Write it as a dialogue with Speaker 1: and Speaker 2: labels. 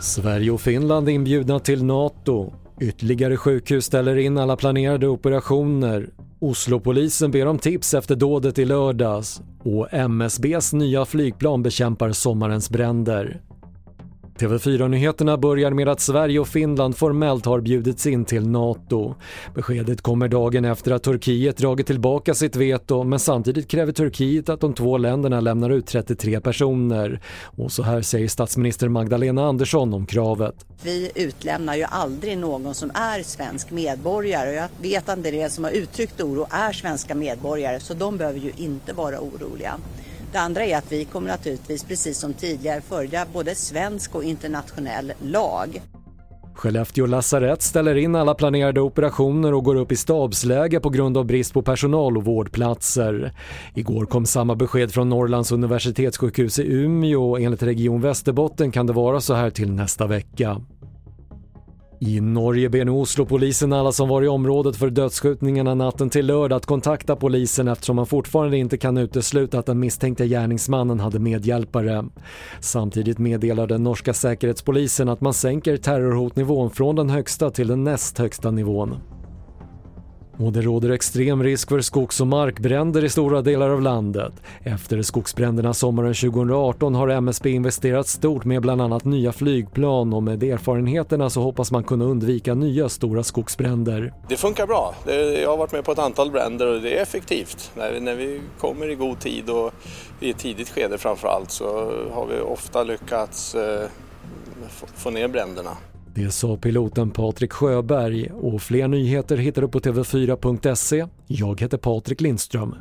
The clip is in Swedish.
Speaker 1: Sverige och Finland inbjudna till NATO. Ytterligare sjukhus ställer in alla planerade operationer. Oslopolisen ber om tips efter dådet i lördags och MSBs nya flygplan bekämpar sommarens bränder. TV4-nyheterna börjar med att Sverige och Finland formellt har bjudits in till NATO. Beskedet kommer dagen efter att Turkiet dragit tillbaka sitt veto men samtidigt kräver Turkiet att de två länderna lämnar ut 33 personer. Och så här säger statsminister Magdalena Andersson om kravet.
Speaker 2: Vi utlämnar ju aldrig någon som är svensk medborgare och jag vet att det som har uttryckt oro är svenska medborgare så de behöver ju inte vara oroliga. Det andra är att vi kommer naturligtvis precis som tidigare följa både svensk och internationell lag.
Speaker 1: Skellefteå lasarett ställer in alla planerade operationer och går upp i stabsläge på grund av brist på personal och vårdplatser. Igår kom samma besked från Norrlands universitetssjukhus i Umeå och enligt Region Västerbotten kan det vara så här till nästa vecka. I Norge ber nu Oslo-polisen alla som var i området för dödsskjutningarna natten till lördag att kontakta polisen eftersom man fortfarande inte kan utesluta att den misstänkte gärningsmannen hade medhjälpare. Samtidigt meddelar den norska säkerhetspolisen att man sänker terrorhotnivån från den högsta till den näst högsta nivån. Och det råder extrem risk för skogs och markbränder i stora delar av landet. Efter skogsbränderna sommaren 2018 har MSB investerat stort med bland annat nya flygplan och med erfarenheterna så hoppas man kunna undvika nya stora skogsbränder.
Speaker 3: Det funkar bra. Jag har varit med på ett antal bränder och det är effektivt. När vi kommer i god tid och i ett tidigt skede framförallt så har vi ofta lyckats eh, få ner bränderna.
Speaker 1: Det sa piloten Patrik Sjöberg och fler nyheter hittar du på TV4.se. Jag heter Patrik Lindström.